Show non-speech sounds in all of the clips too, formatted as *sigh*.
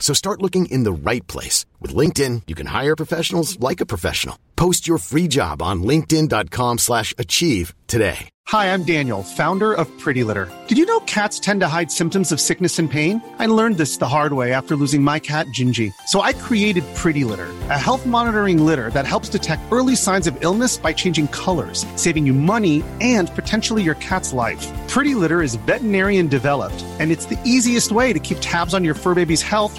So start looking in the right place. With LinkedIn, you can hire professionals like a professional. Post your free job on linkedin.com slash achieve today. Hi, I'm Daniel, founder of Pretty Litter. Did you know cats tend to hide symptoms of sickness and pain? I learned this the hard way after losing my cat, Gingy. So I created Pretty Litter, a health monitoring litter that helps detect early signs of illness by changing colors, saving you money and potentially your cat's life. Pretty Litter is veterinarian developed, and it's the easiest way to keep tabs on your fur baby's health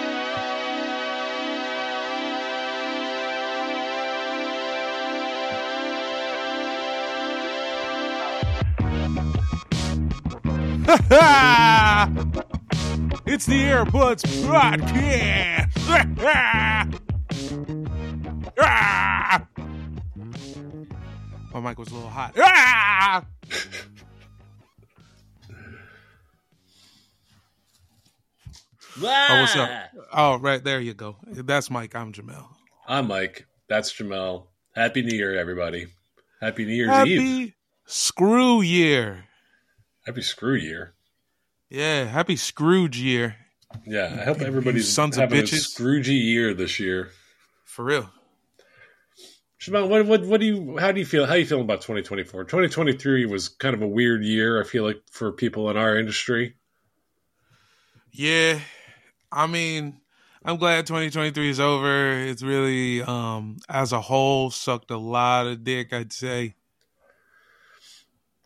*laughs* it's the Airbuds Podcast. *laughs* My mic was a little hot. *laughs* Oh, what's up? Oh, right there you go. That's Mike. I'm Jamel. I'm Mike. That's Jamel. Happy New Year, everybody. Happy New Year's Happy Eve. Screw Year. Happy Screw Year. Yeah, happy Scrooge Year. Yeah, I hope everybody's sons of bitches. Scroogey year this year. For real. Jamel, what, what, what do you, how do you feel, how you feeling about 2024? 2023 was kind of a weird year, I feel like, for people in our industry. Yeah. I mean, I'm glad 2023 is over. It's really, um, as a whole, sucked a lot of dick, I'd say.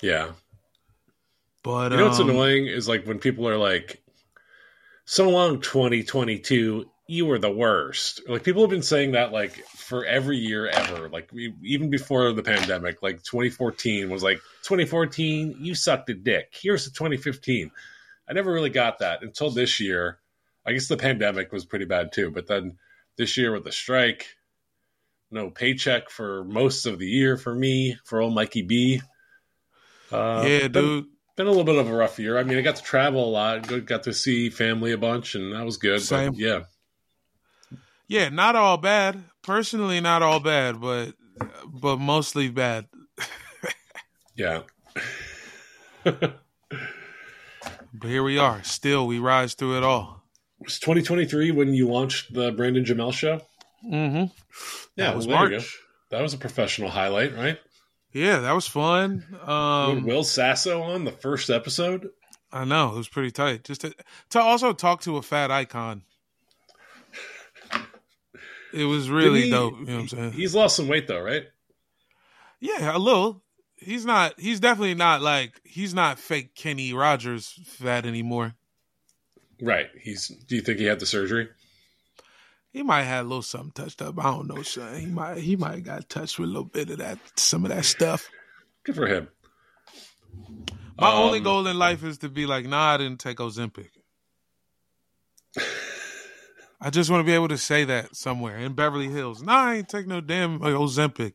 Yeah. But You know what's um, annoying is like when people are like, so long 2022, you were the worst. Like people have been saying that like for every year ever. Like we, even before the pandemic, like 2014 was like 2014, you sucked a dick. Here's the 2015. I never really got that until this year. I guess the pandemic was pretty bad too, but then this year with the strike, no paycheck for most of the year for me, for old Mikey B. Uh, Yeah, dude. Been a little bit of a rough year. I mean, I got to travel a lot, got to see family a bunch, and that was good. Same. But yeah, Yeah, not all bad. Personally, not all bad, but but mostly bad. *laughs* yeah, *laughs* But here we are. Still, we rise through it all. was 2023 when you launched the Brandon Jamel show? Mm-hmm. Yeah, That was well, March. That was a professional highlight, right? Yeah, that was fun. Um, Will Sasso on the first episode. I know it was pretty tight. Just to, to also talk to a fat icon. It was really he- dope. You know what I'm saying? He's lost some weight though, right? Yeah, a little. He's not. He's definitely not like. He's not fake Kenny Rogers fat anymore. Right. He's. Do you think he had the surgery? He might have a little something touched up. I don't know, son. He might. He might have got touched with a little bit of that. Some of that stuff. Good for him. My only Um, goal in life is to be like, nah, I didn't take Ozempic. *laughs* I just want to be able to say that somewhere in Beverly Hills. Nah, I ain't take no damn like, Ozempic.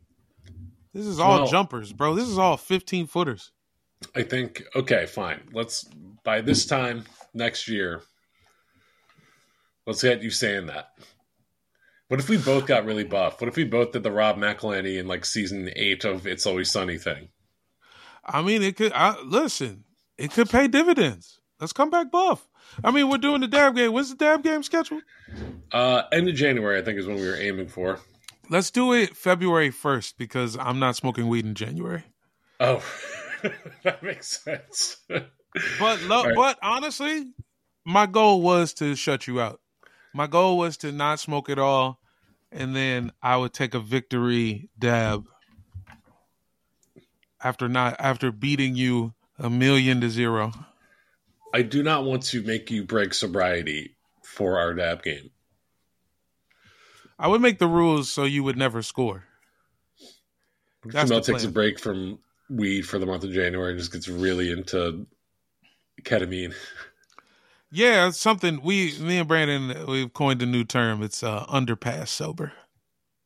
This is all Well- jumpers, bro. This is all 15 footers. I think. Okay, fine. Let's by this time next year. Let's get you saying that. What if we both got really buff? What if we both did the Rob McElhenney in like season eight of It's Always Sunny thing? I mean, it could, I, listen, it could pay dividends. Let's come back buff. I mean, we're doing the dab game. When's the dab game scheduled? Uh, end of January, I think, is when we were aiming for. let's do it February first because I'm not smoking weed in January. Oh, *laughs* that makes sense. But lo- Right. but honestly, my goal was to shut you out. My goal was to not smoke at all, and then I would take a victory dab after not after beating you a million to zero. I do not want to make you break sobriety for our dab game. I would make the rules so you would never score. That's takes a break from weed for the month of January and just gets really into ketamine. *laughs* Yeah, something we, me and Brandon, we've coined a new term. It's uh, underpass sober.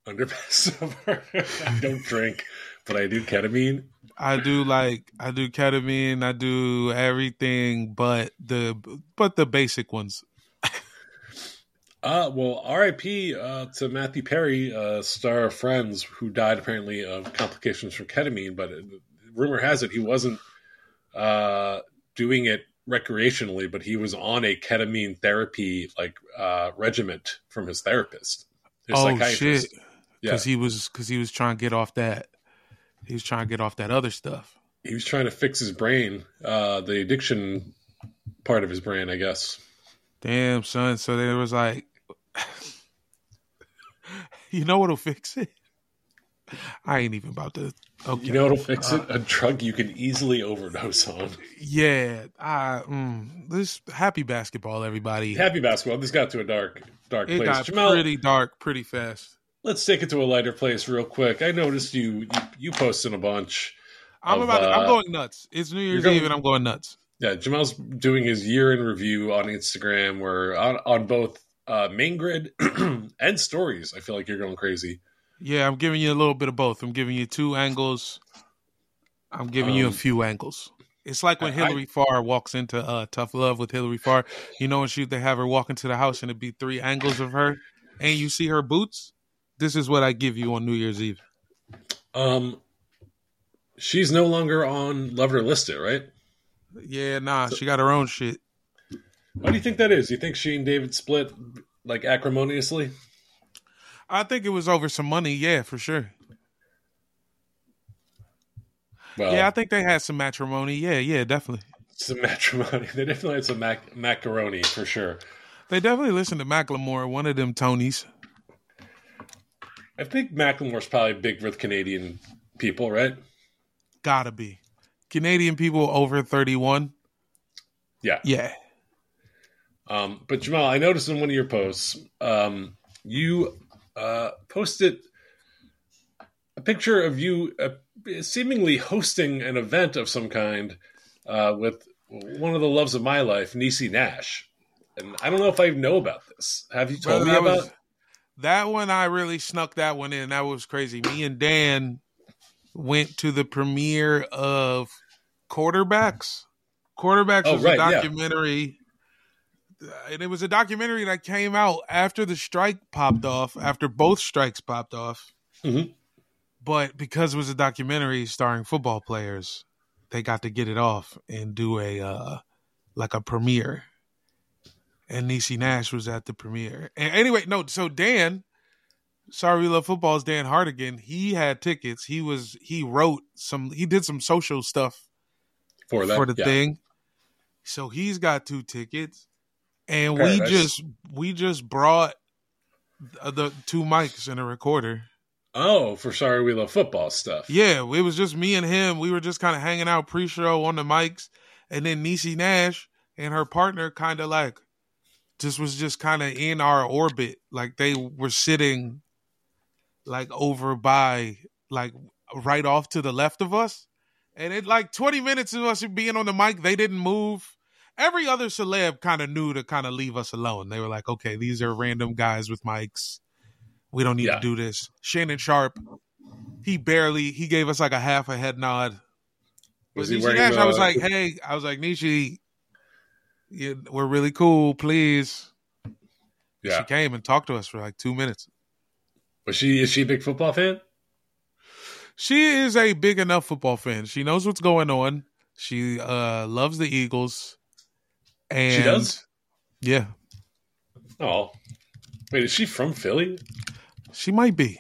Underpass sober. *laughs* I don't drink, but I do ketamine. I do like I do ketamine. I do everything, but the but the basic ones. *laughs* Uh, well, R.I.P. Uh, to Matthew Perry, uh, star of Friends, who died apparently of complications from ketamine. But it, rumor has it he wasn't uh, doing it recreationally, but he was on a ketamine therapy like uh, regiment from his therapist. His oh shit! Yeah, Because he was because he was trying to get off that. He was trying to get off that other stuff. he was trying to fix his brain, uh, the addiction part of his brain, I guess. Damn son. So there was like, *laughs* you know what'll fix it? I ain't even about to. Okay. You know what'll fix it? A drug you can easily overdose on. Yeah, I mm, this happy basketball, everybody. Happy basketball. This got to a dark, dark it place. got Jamel, pretty dark, pretty fast. let's take it to a lighter place real quick. I noticed you you, you posting a bunch. I'm of, about. To, uh, I'm going nuts. It's New Year's going- Eve, and I'm going nuts. Yeah, Jamel's doing his year in review on Instagram. Where on, on both uh, main grid *clears throat* and stories. I feel like you're going crazy. Yeah, I'm giving you a little bit of both. I'm giving you two angles. I'm giving you a Um, few angles. It's like when I- Hilary Farr walks into uh, Tough Love with Hilary Farr. You know, when she they have her walk into the house and it'd be three angles of her, and you see her boots. This is what I give you on New Year's Eve. Um, she's no longer on Love It or List It, right? Yeah, nah, she got her own shit. Why do you think that is? You think she and David split like acrimoniously? I think it was over some money. Yeah, for sure. Well, yeah, I think they had some matrimony. Yeah, yeah, definitely. some *laughs* matrimony. They definitely had some mac- macaroni for sure. They definitely listened to Macklemore, one of them Tonys. I think Macklemore's probably big with Canadian people, right? Gotta be. Canadian people over 31. Yeah. Yeah. Um, but Jamal, I noticed in one of your posts, um, you uh, posted a picture of you uh, seemingly hosting an event of some kind uh, with one of the loves of my life, Niecy Nash. And I don't know if I know about this. Have you told Brother, me about? was- that one I really snuck that one in. That was crazy. Me and Dan went to the premiere of Quarterbacks. Quarterbacks Oh, was right, a documentary. And it was a documentary that came out after the strike popped off, after both strikes popped off. Mhm. But because it was a documentary starring football players, they got to get it off and do a uh like a premiere. And Niecy Nash was at the premiere. And anyway, no, so Dan, sorry we love football's Dan Hardigan, he had tickets. He was he wrote some he did some social stuff for that? for the Yeah. thing. So he's got two tickets, and we just we just brought the, two mics and a recorder. Oh, for sorry, we love football stuff. Yeah, it was just me and him. We were just kind of hanging out pre-show on the mics, and then Niecy Nash and her partner kind of like just was just kind of in our orbit, like they were sitting like over by like right off to the left of us, and it like twenty minutes of us being on the mic, they didn't move. Every other celeb kind of knew to kind of leave us alone. They were like, "Okay, these are random guys with mics. We don't need Yeah. to do this." Shannon Sharpe, he barely he gave us like a half a head nod. Was he wearing, Nash, I was uh, like, "Hey, I was like Nishi, you, we're really cool, please." Yeah. She came and talked to us for like two minutes. Was she? Is she a big football fan? She is a big enough football fan. She knows what's going on. She uh loves the Eagles. And She does. Yeah. Oh, wait, is she from Philly? She might be.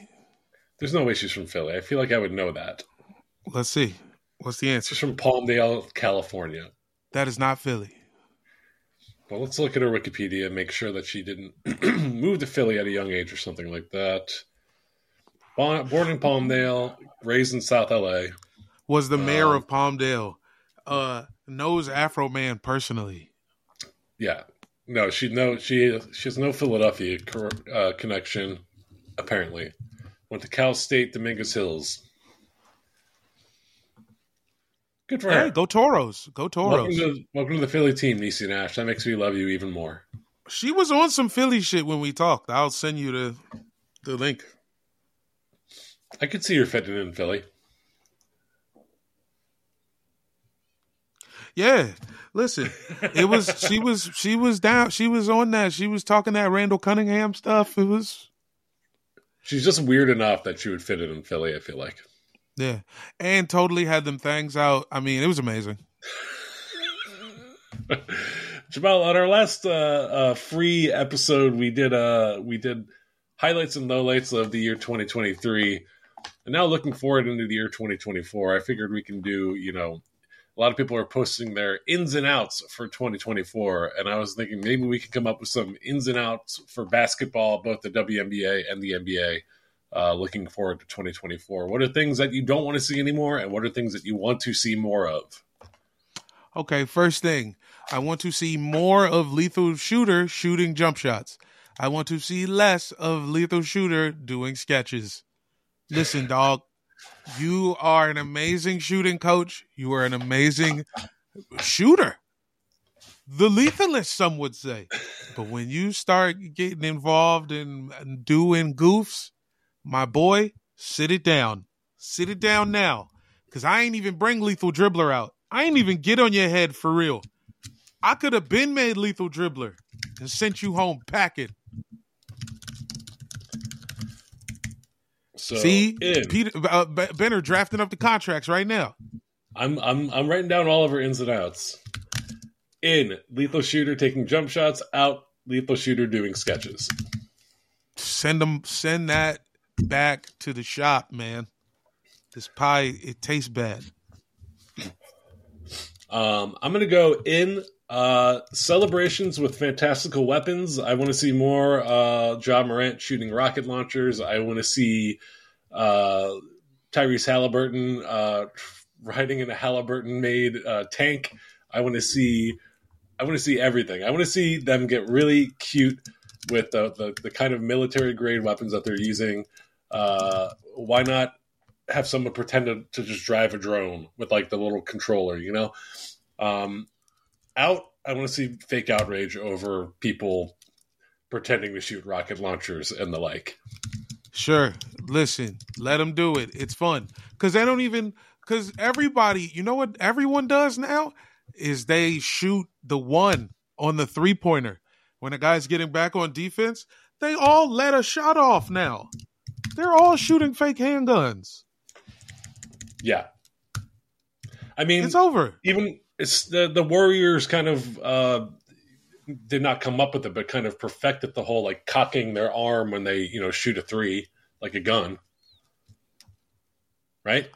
There's no way she's from Philly. I feel like I would know that. Let's see. What's the answer? She's from Palmdale, California. That is not Philly. Well, let's look at her Wikipedia and make sure that she didn't *clears throat* move to Philly at a young age or something like that. Born in Palmdale, raised in South LA. Was the mayor Um, of Palmdale. Uh knows Afroman personally. Yeah, no, she no she she has no Philadelphia cor- uh, connection. Apparently, went to Cal State Dominguez Hills. Good for her. Go Toros. Go welcome, Toros. to, welcome to the Philly team, Niecy Nash. That makes me love you even more. She was on some Philly shit when we talked. I'll send you the the link. I could see her fitting in Philly. Yeah. Listen, it was she was she was down she was on that. She was talking that Randall Cunningham stuff. It was She's just weird enough that she would fit in in Philly. I feel like. yeah. And totally had them things out. I mean, it was amazing. *laughs* Jamal, on our last uh, uh, free episode, we did uh, we did highlights and lowlights of the year 2023, and now looking forward into the year 2024. I figured we can do, you know, a lot of people are posting their ins and outs for 2024, and I was thinking maybe we could come up with some ins and outs for basketball, both the WNBA and the NBA. Uh, looking forward to 2024. What are things that you don't want to see anymore, and what are things that you want to see more of? Okay, first thing, I want to see more of Lethal Shooter shooting jump shots. I want to see less of Lethal Shooter doing sketches. Listen, dog, you are an amazing shooting coach. You are an amazing shooter. The lethalist, some would say. But when you start getting involved in doing goofs, my boy, sit it down. Sit it down now. Because I ain't even bring Lethal Dribbler out. I ain't even get on your head for real. I could have been made Lethal Dribbler and sent you home packing. So, See, in. Peter uh, Benner drafting up the contracts right now. I'm I'm I'm writing down all of her ins and outs. In lethal shooter taking jump shots, out lethal shooter doing sketches. Send them, send that back to the shop, man. This pie, it tastes bad. Um, I'm gonna go in uh, celebrations with fantastical weapons. I want to see more uh, Ja Morant shooting rocket launchers. I want to see uh, Tyrese Haliburton uh, riding in a Halliburton made uh, tank. I want to see. I want to see everything. I want to see them get really cute with the, the, the kind of military grade weapons that they're using. Uh, why not have someone pretend to, to just drive a drone with like the little controller, you know? Um, out, I want to see fake outrage over people pretending to shoot rocket launchers and the like. Sure. Listen, let them do it. It's fun because they don't even because everybody, you know what everyone does now is they shoot the one on the three pointer when a guy's getting back on defense. They all let a shot off now. They're all shooting fake handguns. Yeah. I mean, It's over. even it's the the Warriors kind of uh, did not come up with it, but kind of perfected the whole like cocking their arm when they you know shoot a three like a gun, right?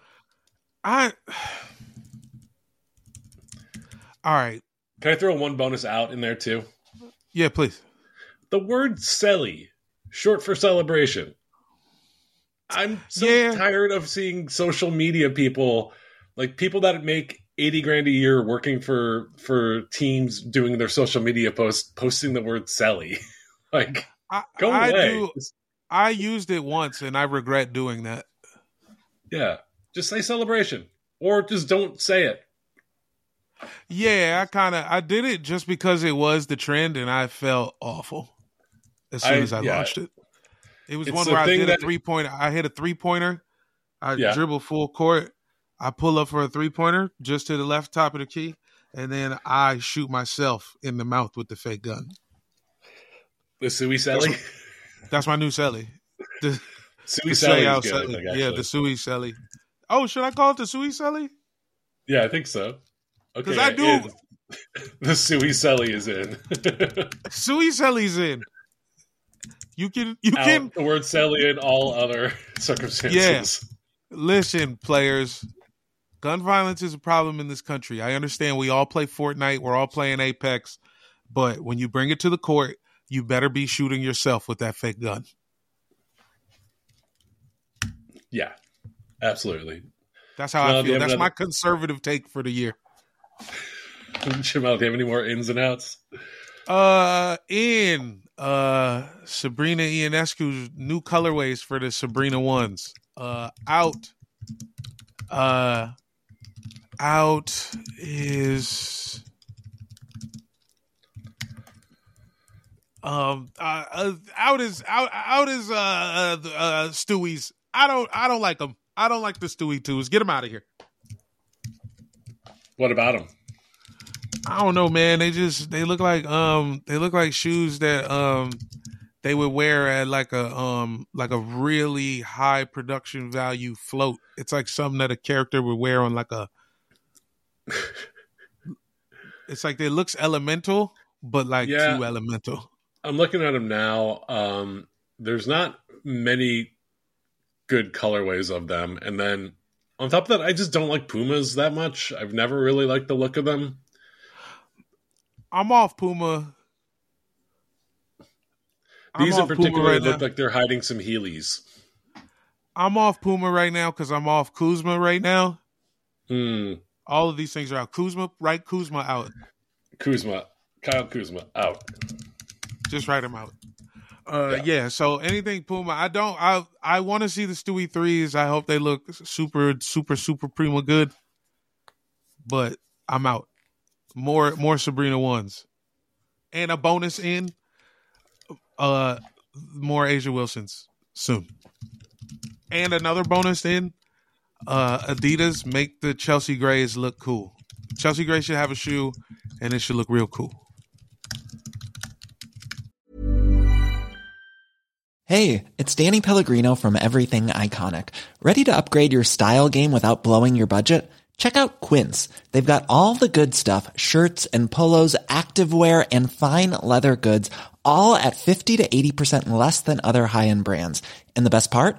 I. *sighs* All right. Can I throw one bonus out in there too? Yeah, please. The word "celly," short for celebration. I'm so Yeah. tired of seeing social media people, like people that make eighty grand a year working for for teams doing their social media posts, posting the word celly. *laughs* like, I, go I away. do. I used it once and I regret doing that. Yeah, just say celebration, or just don't say it. Yeah, I kind of I did it just because it was the trend, and I felt awful as soon I- as I yeah. launched it. It was It's one where I did a three pointer. I hit a three pointer. I Yeah. dribble full court. I pull up for a three pointer just to the left top of the key, and then I shoot myself in the mouth with the fake gun. The Sui Celly, That's my new celly. The, *laughs* Sui the Celly Celly good. I celly. think, yeah, the Sui celly. Oh, should I call it the Sui celly? yeah, I think so. Okay, 'Cause I do- in. *laughs* the Sui Celly is in. *laughs* Sui celly's in. You can you Out can the word silly in all other circumstances. Yeah. listen, players. Gun violence is a problem in this country. I understand we all play Fortnite, we're all playing Apex, but when you bring it to the court, you better be shooting yourself with that fake gun. Yeah, absolutely. That's how I feel. That's my conservative take for the year. *laughs* Jamal, do you have any more ins and outs? Uh, in uh Sabrina Ionescu's new colorways for the Sabrina ones. Uh, out. Uh, out is. Um, uh, uh, out is out. Out is uh, uh, uh Stewie's. I don't. I don't like them. I don't like the Stewie twos. Get them out of here. What about them? I don't know, man. They just they look like um they look like shoes that um they would wear at like a um like a really high production value float. It's like something that a character would wear on like a. It's like it looks elemental, but like Yeah. too elemental. I'm looking at them now. Um, there's not many good colorways of them, and then on top of that, I just don't like Pumas that much. I've never really liked the look of them. I'm off Puma. I'm These in particular right look now. like they're hiding some Heelys. I'm off Puma right now because I'm off Kuzma right now. Hmm. All of these things are out. Kuzma, right? Kuzma out. Kuzma, Kyle Kuzma out. just write them out. Uh, Yeah. yeah. So anything Puma, I don't. I I want to see the Stewie threes. I hope they look super, super, super prima good. But I'm out. More, more Sabrina ones, and a bonus in. Uh, more A'ja Wilsons soon, and another bonus in. Uh, Adidas make the Chelsea Grays look cool. Chelsea Gray should have a shoe, and it should look real cool. Hey, it's Danny Pellegrino from Everything Iconic. Ready to upgrade your style game without blowing your budget? Check out Quince. They've got all the good stuff shirts and polos, activewear, and fine leather goods, all at 50 to 80% less than other high end brands. And the best part?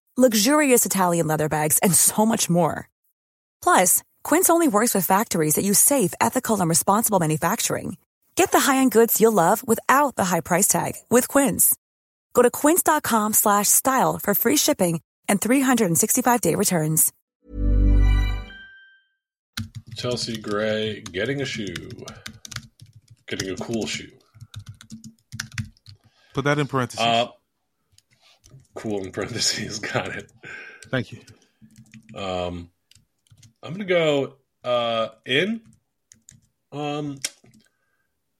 luxurious Italian leather bags, and so much more. Plus, Quince only works with factories that use safe, ethical, and responsible manufacturing. Get the high-end goods you'll love without the high price tag with Quince. Go to quince.com slash style for free shipping and 365-day returns. Chelsea Gray getting a shoe, getting a cool shoe. Put that in parentheses. Uh, cool in parentheses. *laughs* Got it. Thank you. Um, I'm gonna go uh, in. Um,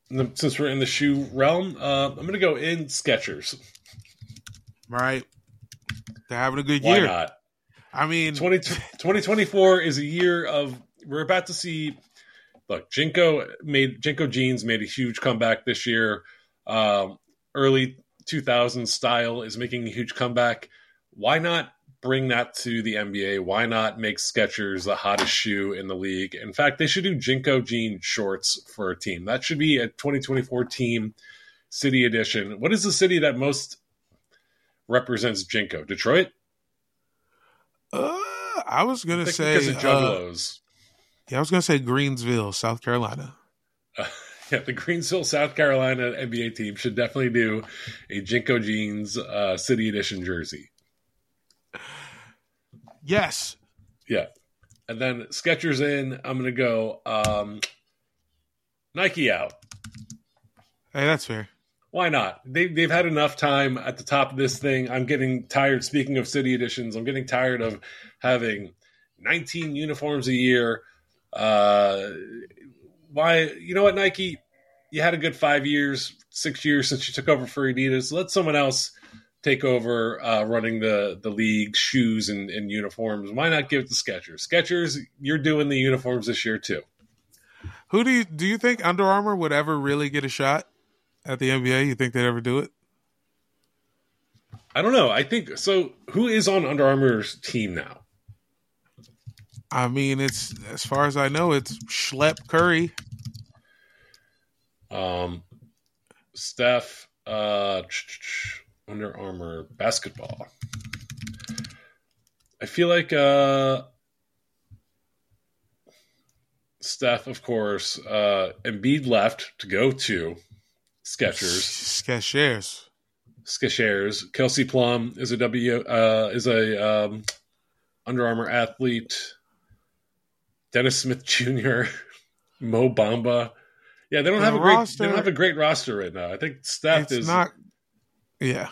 the- since we're in the shoe realm, uh, I'm gonna go in Skechers. All right. They're having a good year. Why year. not? I mean, 20, *laughs* 2024 is a year of we're about to see look JNCO made JNCO jeans made a huge comeback this year um, early 2000s style is making a huge comeback why not bring that to the nba why not make skechers the hottest shoe in the league? In fact they should do JNCO jean shorts for a team. That should be a 2024 team city edition. What is the city that most represents JNCO? Detroit? Uh, I was gonna say, because of uh, yeah, I was gonna say Greensville, South Carolina. *laughs* *laughs* Yeah, the Greensville, South Carolina NBA team should definitely do a JNCO Jeans uh, City Edition jersey. Yes, Yeah, and then Skechers in. I'm gonna go um, Nike out. hey, that's fair. Why not? They, they've had enough time at the top of this thing. I'm getting tired. Speaking of city editions, I'm getting tired of having 19 uniforms a year. Uh, why? You know what, Nike? You had a good five years, six years since you took over for Adidas. Let someone else take over uh, running the the league shoes and, and uniforms, why not give it to Skechers? Skechers, you're doing the uniforms this year too. Who do you do you think Under Armour would ever really get a shot at the NBA? You think they'd ever do it? I don't know. I think so. Who is on Under Armour's team now? I mean, it's as far as I know, it's Schlep Curry. Um, Steph, uh, Under Armour basketball. I feel like uh, Steph, of course, uh, Embiid left to go to Skechers. Skechers. Skechers. Kelsey Plum is a W uh, is a um, Under Armour athlete. Dennis Smith Jr., *laughs* Mo Bamba. Yeah, they don't The have a great roster- they don't have a great roster right now. I think Steph It's is not. Yeah,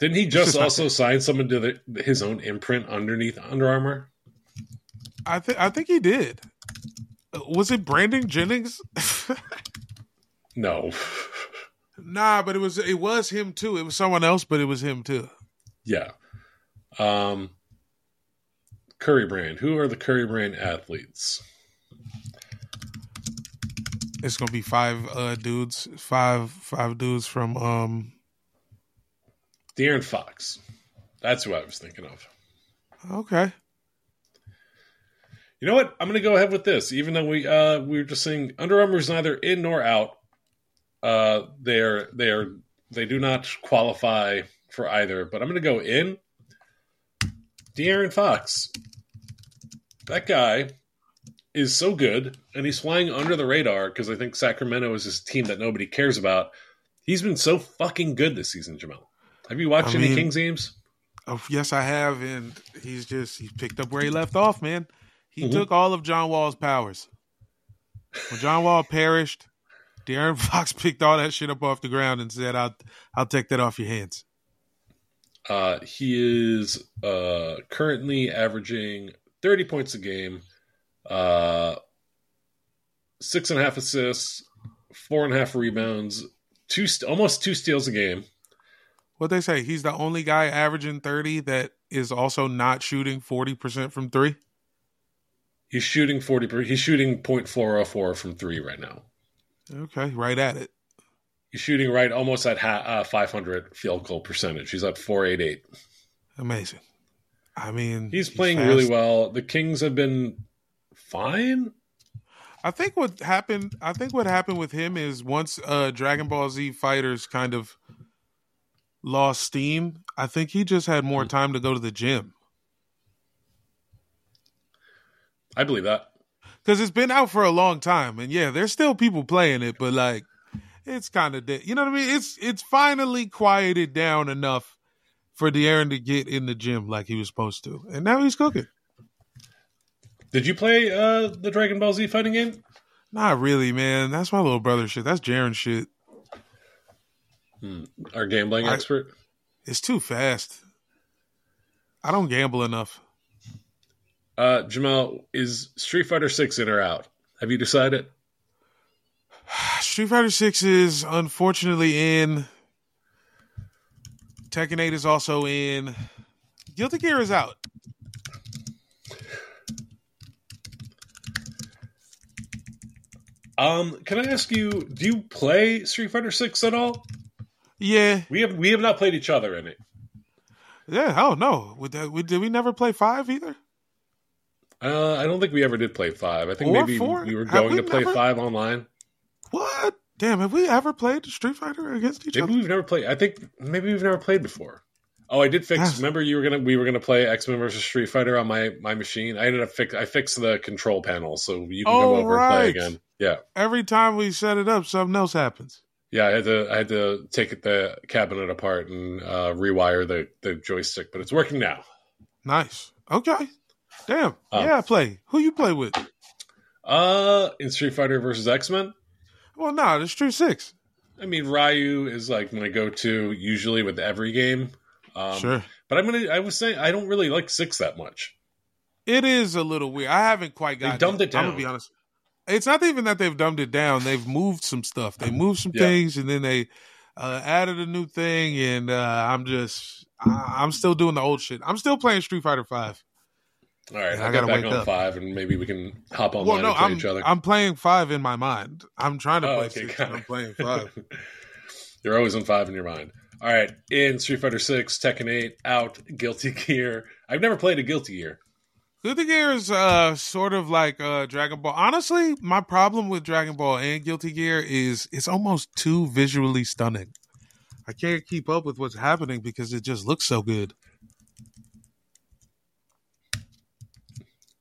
didn't he just just also sign someone to the, his own imprint underneath Under Armour? I think I think he did. Uh, Was it Brandon Jennings? *laughs* No. nah, but it was it was him too. It was someone else, but it was him too. yeah. Um Curry brand. Who are the Curry brand athletes? It's gonna be five uh dudes, five five dudes from um. De'Aaron Fox. That's who I was thinking of. Okay, You know what? I'm going to go ahead with this, even though we uh, we were just saying Under Armour is neither in nor out. Uh, they're they're they do not qualify for either, but I'm going to go in. De'Aaron Fox, that guy is so good, and he's flying under the radar because I think Sacramento is this team that nobody cares about. He's been so fucking good this season, Jamal. Have you watched I any mean- Kings games? oh, yes, I have, and he's just he picked up where he left off, man. He Mhm. took all of John Wall's powers. When John Wall perished, Darren *laughs* Fox picked all that shit up off the ground and said, "I'll I'll take that off your hands." Uh, he is uh, currently averaging 30 points a game, uh, six and a half assists, four and a half rebounds, two st- almost two steals a game. What they say? He's the only guy averaging thirty that is also not shooting forty percent from three. He's shooting 40. Per- he's shooting .404 from three right now. Okay, right at it. He's shooting right almost at ha- uh, 500 field goal percentage. He's at 488. Amazing. I mean, He's playing fast. really well. The Kings have been fine. I think what happened. I think what happened with him is once uh, Dragon Ball Z fighters kind of lost steam. I think he just had more time to go to the gym I believe that. because it's been out for a long time. And yeah, there's still people playing it, but like, it's kind of dead. You know what I mean? It's it's finally quieted down enough for De'Aaron to get in the gym like he was supposed to, and now he's cooking. Did you play uh, the Dragon Ball Z fighting game? Not really, man. That's my little brother shit. That's Jaren shit. Our gambling I- expert. It's too fast. I don't gamble enough. Uh, Jamal, is Street Fighter Six in or out? Have you decided? *sighs* Street Fighter Six is unfortunately in. Tekken Eight is also in. Guilty Gear is out. Um, can I ask you, do you play Street Fighter Six at all? Yeah, We have we have not played each other in it. yeah. Oh no, that- we- did we never play five either? Uh, I don't think we ever did play five. I think Or maybe four? we were going we to play never? five online. What? Damn, have we ever played Street Fighter against each Maybe other? we've never played. I think maybe we've never played before. Oh, I did fix. Remember, you were gonna we were gonna play X Men versus Street Fighter on my my machine. I ended up fix. I fixed the control panel, so you can Oh, come over and play again. Yeah, Every time we set it up, something else happens. yeah. I had to I had to take the cabinet apart and uh, rewire the the joystick, but it's working now. Nice. Okay. Damn. Um, yeah, I play. Who you play with? Uh, in Street Fighter versus X Men. Well, nah, it's Street Six. I mean, Ryu is like my go-to usually with every game. Um, sure. But I'm gonna. I was saying I don't really like six that much. It is a little weird. I haven't quite They got. dumbed it I'm down. gonna be honest. It's not even that they've dumbed it down. They've moved some stuff. They moved some Yeah. things, and then they. uh, added a new thing, and uh, I'm just I, I'm still doing the old shit. I'm still playing Street Fighter Five. All right, Yeah, I got back wake on up. five, and maybe we can hop online Well, no, and play I'm each other. I'm playing five in my mind. I'm trying to Oh, play okay, six. I'm playing five. *laughs* You're always on five in your mind. All right, in Street Fighter Six, Tekken Eight, out, Guilty Gear. I've never played a Guilty Gear. Guilty Gear is uh sort of like uh Dragon Ball. Honestly, my problem with Dragon Ball and Guilty Gear is it's almost too visually stunning. I can't keep up with what's happening because it just looks so good.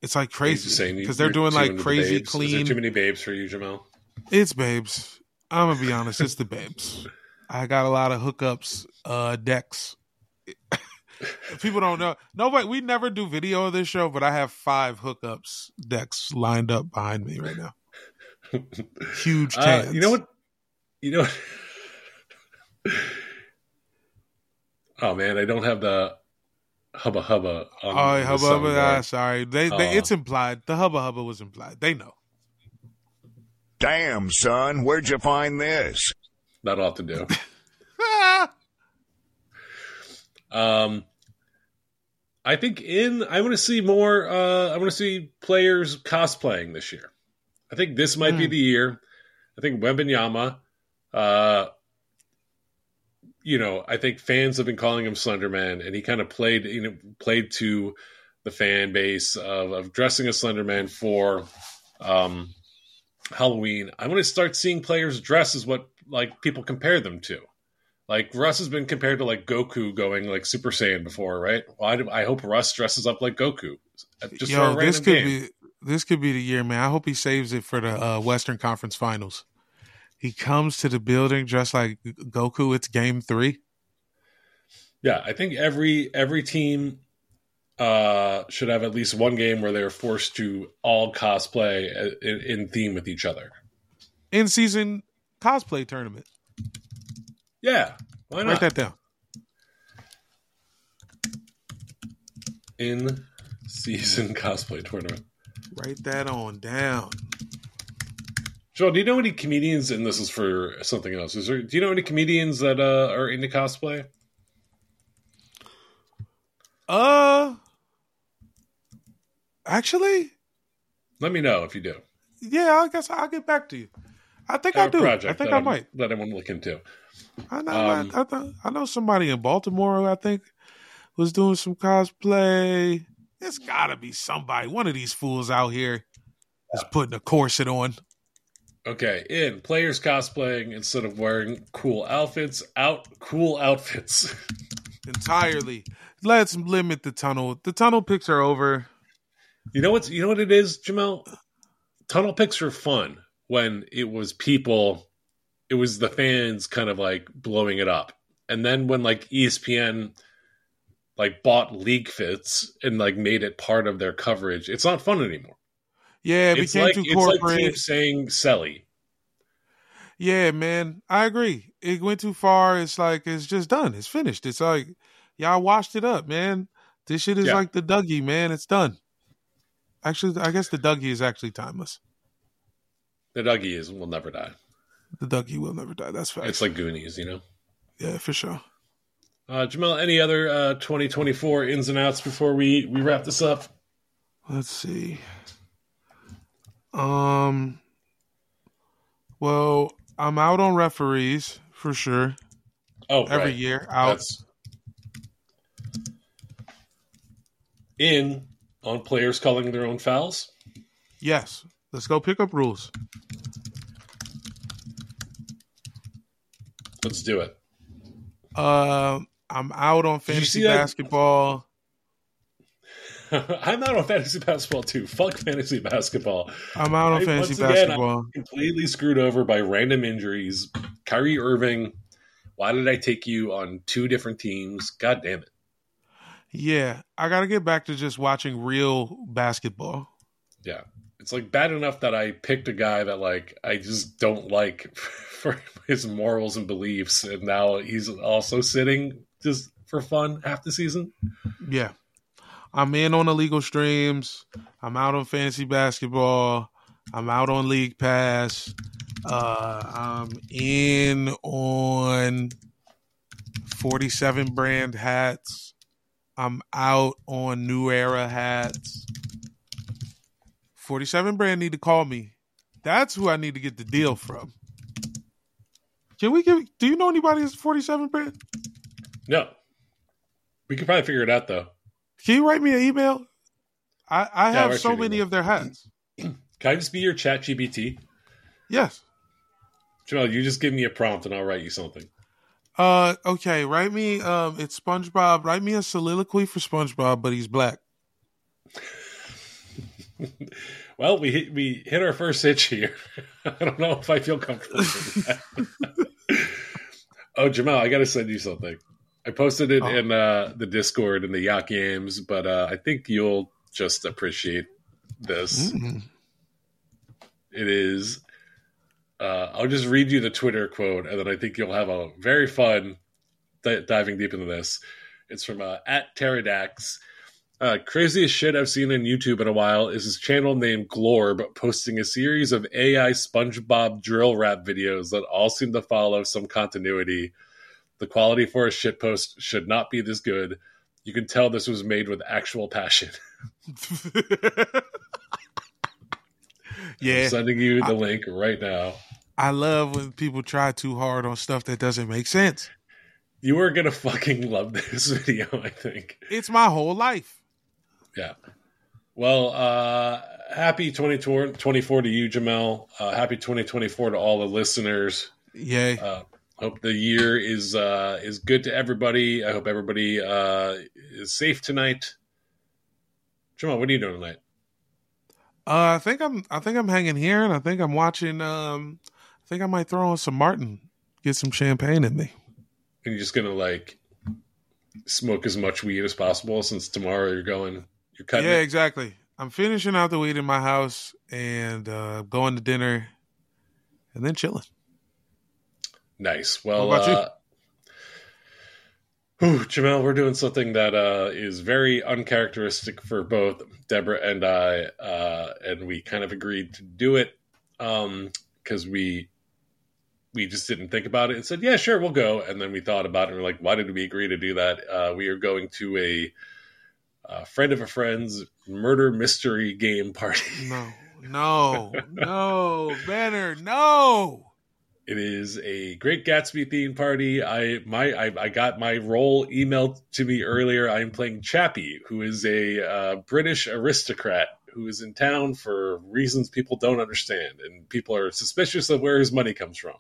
It's like crazy because they're doing like crazy babes. Is there clean. too many babes for you, Jamel. It's babes. I'm gonna be honest. It's the babes. I got a lot of hookups, uh, decks. *laughs* People don't know. Nobody. We never do video of this show, but I have five hookups decks lined up behind me right now. Huge Uh, you know what? You know. What? *laughs* oh man, I don't have the hubba hubba. On Oh, the hubba hubba. ah, sorry, they, they, Oh. it's implied. The hubba hubba was implied. They know. Damn, son, where'd you find this? That'll have to do. *laughs* Um, I think in I want to see more. Uh, I want to see players cosplaying this year. I think this might be Hmm. the year. I think Wembanyama. Uh, you know, I think fans have been calling him Slenderman, and he kind of played, you know, played to the fan base of, of dressing as Slenderman for um, Halloween. I want to start seeing players dress as what like people compare them to. Like Russ has been compared to like Goku going like Super Saiyan before, right? Well, I, I hope Russ dresses up like Goku. Just for a Yo, this could game. be this could be the year, man. I hope he saves it for the uh, Western Conference Finals. He comes to the building dressed like Goku. It's Game Three. Yeah, I think every every team uh, should have at least one game where they're forced to all cosplay uh, in, in theme with each other. in season cosplay tournament. Yeah, why not? Write that down. in season *laughs* cosplay tournament. Write that on down. Joel, do you know any comedians? And this is for something else. Is there? Do you know any comedians that uh, are into cosplay? Uh, actually, Let me know if you do. yeah. I guess I'll get back to you. I think I do. project I think I I'm- might. that I want to look into. I know. Um, I, I, I know somebody in Baltimore who I think was doing some cosplay. It's got to be somebody. One of these fools out here is putting a corset on. Okay, in players cosplaying instead of wearing cool outfits, out cool outfits. *laughs* entirely. Let's limit the tunnel. The tunnel picks are over. You know what's you know what it is, Jamel? Tunnel picks are fun when it was people it was the fans kind of like blowing it up. And then when like ESPN like bought league fits and like made it part of their coverage, it's not fun anymore. Yeah, it it's became like too it's like corporate. teams saying celly. Yeah, man, I agree. It went too far. It's like it's just done. It's finished. It's like y'all washed it up, man. This shit is Yeah. like the Dougie, man. It's done. Actually, I guess the Dougie is actually timeless. The Dougie is will never die. The Dougie will never die. That's fact. It's like Goonies, you know. yeah, for sure. Uh, Jamel, any other uh, 2024 ins and outs before we we wrap this up? Let's see. Um. Well, I'm out on referees for sure. Oh, Every right. year out. That's in on players calling their own fouls. Yes. Let's go pick up rules. Let's do it. Um, I'm out on fantasy basketball. *laughs* I'm out on fantasy basketball too. Fuck fantasy basketball. I'm out on I- fantasy once again, basketball. I'm completely screwed over by random injuries. Kyrie Irving. Why did I take you on two different teams? God damn it. Yeah, I got to get back to just watching real basketball. Yeah. It's like bad enough that I picked a guy that like I just don't like *laughs* for his morals and beliefs, and now he's also sitting just for fun half the season. Yeah. I'm in on illegal streams. I'm out on fantasy basketball. I'm out on League Pass. Uh, I'm in on 47 brand hats. I'm out on New Era hats. 47 brand need to call me. That's who I need to get the deal from. Can we give? Do you know anybody that's 47 brand? No. We could probably figure it out though. Can you write me an email? I, I Yeah, have so many email. of their hats. *clears throat* Can I just be your chat GPT? Yes. Jamal, you just give me a prompt and I'll write you something. Uh, okay. Write me. Um, it's SpongeBob. Write me a soliloquy for SpongeBob, but he's black. *laughs* *laughs* Well, we hit, we hit our first hitch here. *laughs* I don't know if I feel comfortable with that. *laughs* oh, Jamel, I got to send you something. I posted it Oh. in uh, the Discord and the Yacht Games, but uh, I think you'll just appreciate this. Mm. It is. Uh, I'll just read you the Twitter quote, and then I think you'll have a very fun di- diving deep into this. It's from uh, at Pterodax. Uh, craziest shit I've seen on YouTube in a while is his channel named Glorb posting a series of AI SpongeBob drill rap videos that all seem to follow some continuity. The quality for a shitpost should not be this good. You can tell this was made with actual passion. *laughs* *laughs* yeah. I'm sending you the link right now. I love when people try too hard on stuff that doesn't make sense. You are gonna fucking love *laughs* this video, I think. It's my whole life. Yeah. Well, uh happy 2024 to you, Jamel. Uh, happy 2024 to all the listeners. Yay. Uh, hope the year is uh, is good to everybody. I hope everybody uh, is safe tonight. Jamel, what are you doing tonight? Uh, I think I'm. I think I'm hanging here, and I think I'm watching. Um, I think I might throw on some Martin, get some champagne in me. And you're just gonna like smoke as much weed as possible since tomorrow you're going you're cutting yeah, it? exactly. I'm finishing out the weed in my house and uh, going to dinner, and then chilling. Nice. Well, What about you? uh, whew, Jamel, we're doing something that uh, is very uncharacteristic for both Deborah and I, uh, and we kind of agreed to do it because we we just didn't think about it and said, "Yeah, sure, we'll go." And then we thought about it and we're like, "Why did we agree to do that?" Uh, we are going to a, a friend of a friend's murder mystery game party. *laughs* No, no, no, Benner, no. It is a Great Gatsby theme party. I my I, I got my role emailed to me earlier. I am playing Chappie, who is a uh, British aristocrat who is in town for reasons people don't understand, and people are suspicious of where his money comes from.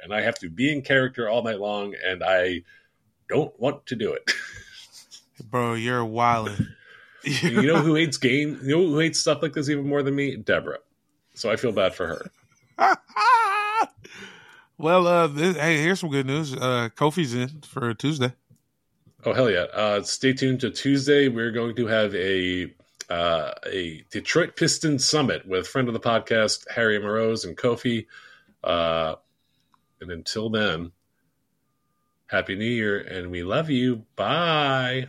And I have to be in character all night long, and I don't want to do it. *laughs* Bro, you're wilding. *laughs* You know who hates game? You know who hates stuff like this even more than me? Deborah. So I feel bad for her. *laughs* well, uh, this, hey, here's some good news. Uh, Kofi's in for Tuesday. Oh hell yeah! Uh, stay tuned to Tuesday. We're going to have a uh, a Detroit Pistons summit with friend of the podcast Harry Morose and Kofi. Uh, and until then, happy New Year, and we love you. Bye.